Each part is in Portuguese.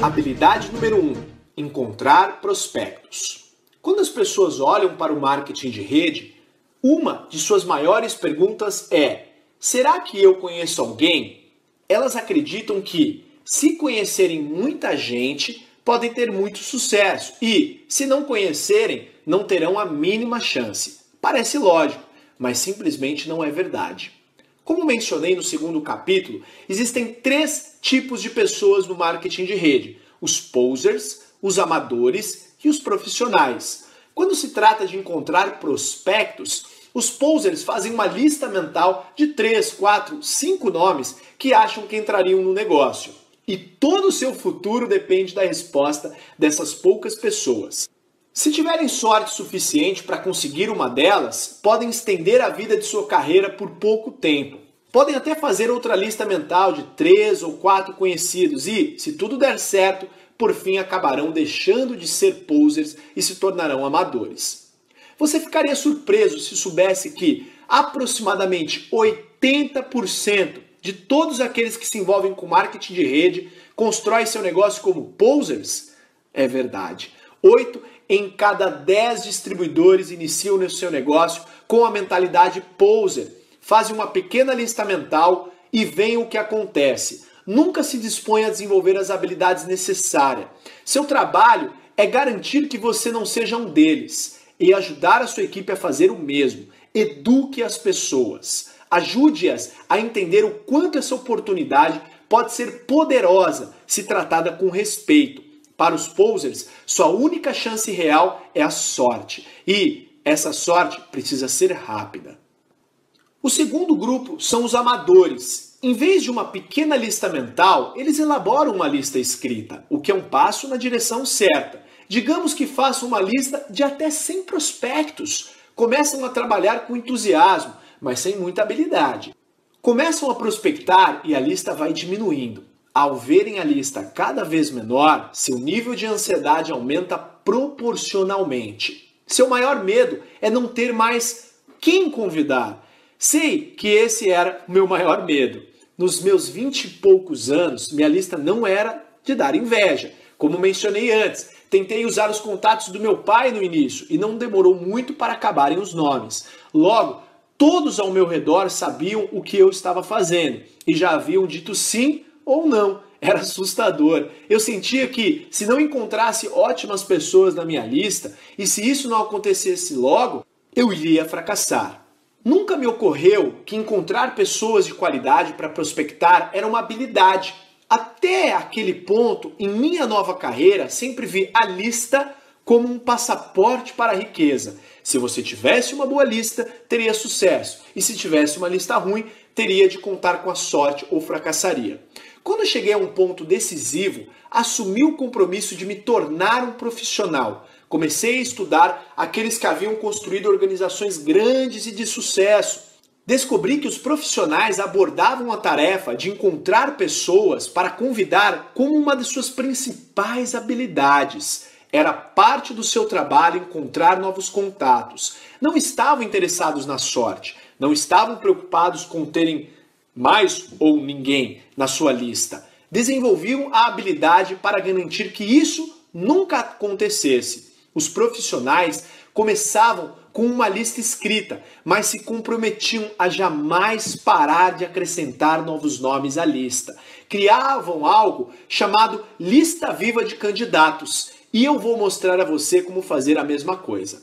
Habilidade número 1: um, encontrar prospectos. Quando as pessoas olham para o marketing de rede, uma de suas maiores perguntas é: será que eu conheço alguém? Elas acreditam que, se conhecerem muita gente, podem ter muito sucesso e, se não conhecerem, não terão a mínima chance. Parece lógico, mas simplesmente não é verdade. Como mencionei no segundo capítulo, existem três tipos de pessoas no marketing de rede: os posers, os amadores e os profissionais. Quando se trata de encontrar prospectos, os posers fazem uma lista mental de 3, 4, 5 nomes que acham que entrariam no negócio. E todo o seu futuro depende da resposta dessas poucas pessoas. Se tiverem sorte suficiente para conseguir uma delas, podem estender a vida de sua carreira por pouco tempo. Podem até fazer outra lista mental de três ou quatro conhecidos e, se tudo der certo, por fim acabarão deixando de ser posers e se tornarão amadores. Você ficaria surpreso se soubesse que aproximadamente 80% de todos aqueles que se envolvem com marketing de rede constrói seu negócio como posers? É verdade. 8 em cada 10 distribuidores iniciam o seu negócio com a mentalidade poser. Fazem uma pequena lista mental e veem o que acontece. Nunca se dispõe a desenvolver as habilidades necessárias. Seu trabalho é garantir que você não seja um deles e ajudar a sua equipe a fazer o mesmo. Eduque as pessoas. Ajude-as a entender o quanto essa oportunidade pode ser poderosa se tratada com respeito. Para os posers, sua única chance real é a sorte. E essa sorte precisa ser rápida. O segundo grupo são os amadores. Em vez de uma pequena lista mental, eles elaboram uma lista escrita, o que é um passo na direção certa. Digamos que façam uma lista de até 100 prospectos. Começam a trabalhar com entusiasmo, mas sem muita habilidade. Começam a prospectar e a lista vai diminuindo. Ao verem a lista cada vez menor, seu nível de ansiedade aumenta proporcionalmente. Seu maior medo é não ter mais quem convidar. Sei que esse era o meu maior medo. Nos meus vinte e poucos anos, minha lista não era de dar inveja. Como mencionei antes, tentei usar os contatos do meu pai no início e não demorou muito para acabarem os nomes. Logo, todos ao meu redor sabiam o que eu estava fazendo e já haviam dito sim ou não. Era assustador. Eu sentia que, se não encontrasse ótimas pessoas na minha lista, e se isso não acontecesse logo, eu iria fracassar. Nunca me ocorreu que encontrar pessoas de qualidade para prospectar era uma habilidade. Até aquele ponto, em minha nova carreira, sempre vi a lista como um passaporte para a riqueza. Se você tivesse uma boa lista, teria sucesso, e se tivesse uma lista ruim, teria de contar com a sorte ou fracassaria. Quando cheguei a um ponto decisivo, assumi o compromisso de me tornar um profissional. Comecei a estudar aqueles que haviam construído organizações grandes e de sucesso. Descobri que os profissionais abordavam a tarefa de encontrar pessoas para convidar como uma de suas principais habilidades. Era parte do seu trabalho encontrar novos contatos. Não estavam interessados na sorte, não estavam preocupados com terem mais ou ninguém na sua lista, desenvolviam a habilidade para garantir que isso nunca acontecesse. Os profissionais começavam com uma lista escrita, mas se comprometiam a jamais parar de acrescentar novos nomes à lista. Criavam algo chamado lista viva de candidatos, e eu vou mostrar a você como fazer a mesma coisa.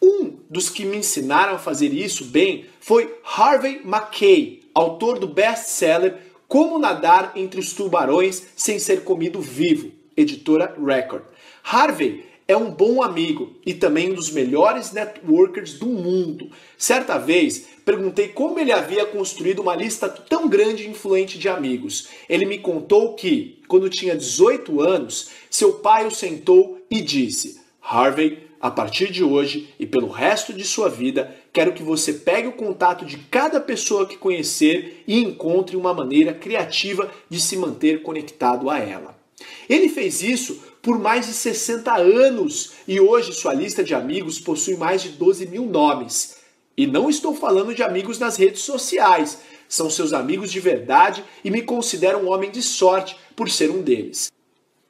Um dos que me ensinaram a fazer isso bem foi Harvey Mackay, autor do best-seller Como Nadar entre os Tubarões Sem Ser Comido Vivo, editora Record. Harvey é um bom amigo e também um dos melhores networkers do mundo. Certa vez, perguntei como ele havia construído uma lista tão grande e influente de amigos. Ele me contou que, quando tinha 18 anos, seu pai o sentou e disse: Harvey, a partir de hoje e pelo resto de sua vida, quero que você pegue o contato de cada pessoa que conhecer e encontre uma maneira criativa de se manter conectado a ela. Ele fez isso por mais de 60 anos e hoje sua lista de amigos possui mais de 12 mil nomes. E não estou falando de amigos nas redes sociais, são seus amigos de verdade e me considero um homem de sorte por ser um deles.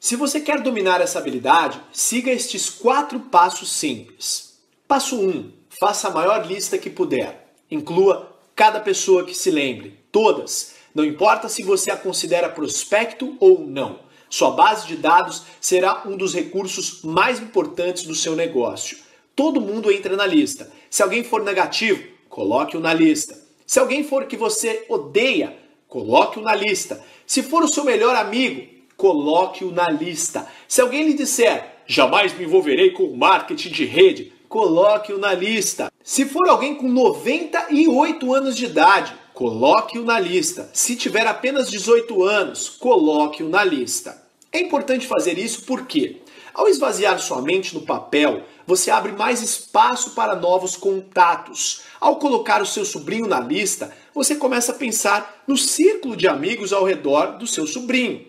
Se você quer dominar essa habilidade, siga estes quatro passos simples. Passo 1. Um, faça a maior lista que puder. Inclua cada pessoa que se lembre, todas. Não importa se você a considera prospecto ou não. Sua base de dados será um dos recursos mais importantes do seu negócio. Todo mundo entra na lista. Se alguém for negativo, coloque-o na lista. Se alguém for que você odeia, coloque-o na lista. Se for o seu melhor amigo, coloque-o na lista. Se alguém lhe disser, jamais me envolverei com marketing de rede, coloque-o na lista. Se for alguém com 98 anos de idade, coloque-o na lista. Se tiver apenas 18 anos, coloque-o na lista. É importante fazer isso porque, ao esvaziar sua mente no papel, você abre mais espaço para novos contatos. Ao colocar o seu sobrinho na lista, você começa a pensar no círculo de amigos ao redor do seu sobrinho.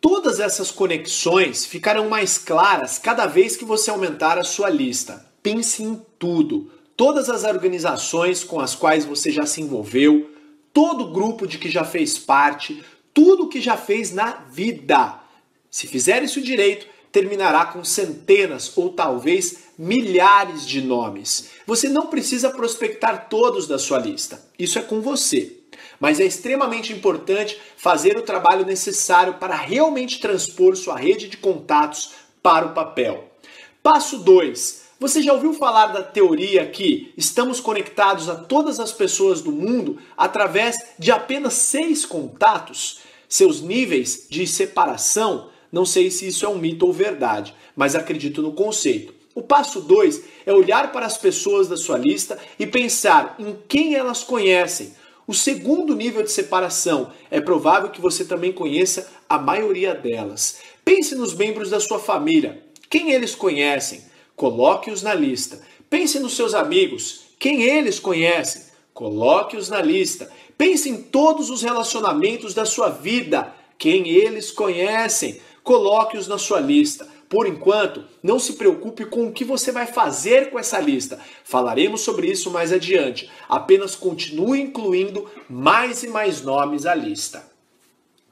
Todas essas conexões ficarão mais claras cada vez que você aumentar a sua lista. Pense em tudo. Todas as organizações com as quais você já se envolveu, todo grupo de que já fez parte, tudo que já fez na vida. Se fizer isso direito, terminará com centenas ou talvez milhares de nomes. Você não precisa prospectar todos da sua lista. Isso é com você. Mas é extremamente importante fazer o trabalho necessário para realmente transpor sua rede de contatos para o papel. Passo 2. Você já ouviu falar da teoria que estamos conectados a todas as pessoas do mundo através de apenas seis contatos? Seus níveis de separação não sei se isso é um mito ou verdade, mas acredito no conceito. O passo 2 é olhar para as pessoas da sua lista e pensar em quem elas conhecem. O segundo nível de separação é provável que você também conheça a maioria delas. Pense nos membros da sua família. Quem eles conhecem? Coloque-os na lista. Pense nos seus amigos. Quem eles conhecem? Coloque-os na lista. Pense em todos os relacionamentos da sua vida. Quem eles conhecem? Coloque-os na sua lista. Por enquanto, não se preocupe com o que você vai fazer com essa lista. Falaremos sobre isso mais adiante. Apenas continue incluindo mais e mais nomes à lista.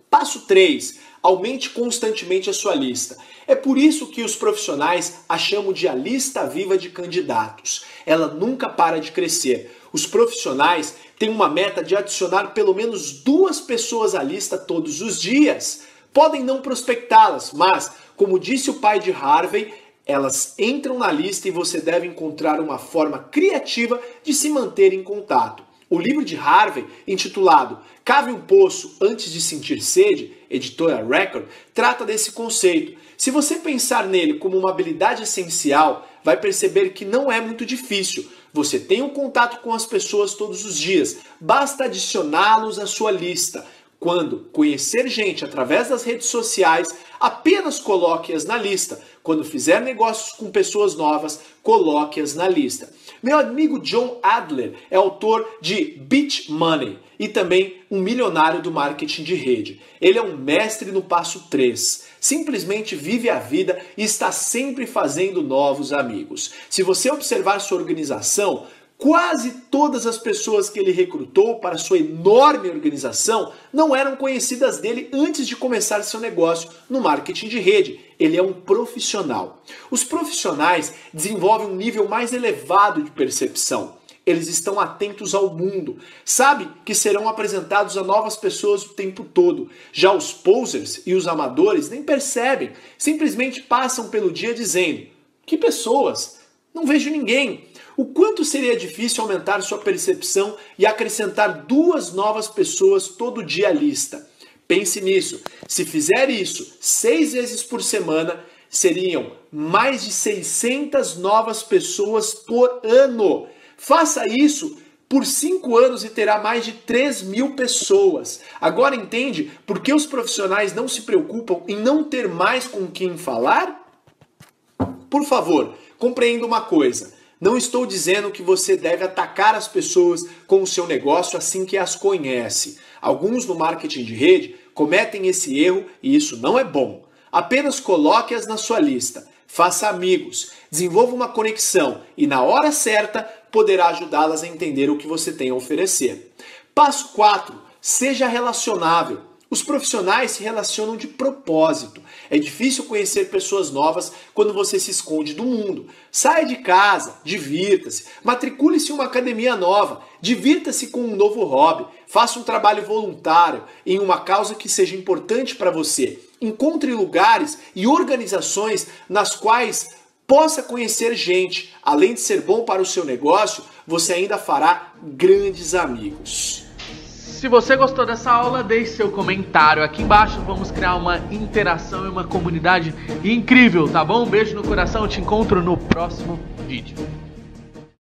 Passo 3. Aumente constantemente a sua lista. É por isso que os profissionais a chamam de a lista viva de candidatos. Ela nunca para de crescer. Os profissionais têm uma meta de adicionar pelo menos duas pessoas à lista todos os dias podem não prospectá-las, mas, como disse o pai de Harvey, elas entram na lista e você deve encontrar uma forma criativa de se manter em contato. O livro de Harvey, intitulado Cave um Poço Antes de Sentir Sede, editora Record, trata desse conceito. Se você pensar nele como uma habilidade essencial, vai perceber que não é muito difícil. Você tem um contato com as pessoas todos os dias, basta adicioná-los à sua lista. Quando conhecer gente através das redes sociais, apenas coloque-as na lista. Quando fizer negócios com pessoas novas, coloque-as na lista. Meu amigo John Adler é autor de Beach Money e também um milionário do marketing de rede. Ele é um mestre no passo 3. Simplesmente vive a vida e está sempre fazendo novos amigos. Se você observar sua organização, Quase todas as pessoas que ele recrutou para sua enorme organização não eram conhecidas dele antes de começar seu negócio no marketing de rede. Ele é um profissional. Os profissionais desenvolvem um nível mais elevado de percepção. Eles estão atentos ao mundo, sabe que serão apresentados a novas pessoas o tempo todo. Já os posers e os amadores nem percebem, simplesmente passam pelo dia dizendo: "Que pessoas? Não vejo ninguém." O quanto seria difícil aumentar sua percepção e acrescentar duas novas pessoas todo dia à lista. Pense nisso. Se fizer isso seis vezes por semana, seriam mais de 600 novas pessoas por ano. Faça isso por cinco anos e terá mais de 3 mil pessoas. Agora entende por que os profissionais não se preocupam em não ter mais com quem falar? Por favor, compreenda uma coisa. Não estou dizendo que você deve atacar as pessoas com o seu negócio assim que as conhece. Alguns no marketing de rede cometem esse erro e isso não é bom. Apenas coloque-as na sua lista, faça amigos, desenvolva uma conexão e na hora certa poderá ajudá-las a entender o que você tem a oferecer. Passo 4. Seja relacionável. Os profissionais se relacionam de propósito. É difícil conhecer pessoas novas quando você se esconde do mundo. Saia de casa, divirta-se, matricule-se em uma academia nova, divirta-se com um novo hobby, faça um trabalho voluntário em uma causa que seja importante para você. Encontre lugares e organizações nas quais possa conhecer gente. Além de ser bom para o seu negócio, você ainda fará grandes amigos. Se você gostou dessa aula, deixe seu comentário aqui embaixo. Vamos criar uma interação e uma comunidade incrível, tá bom? Um beijo no coração, te encontro no próximo vídeo.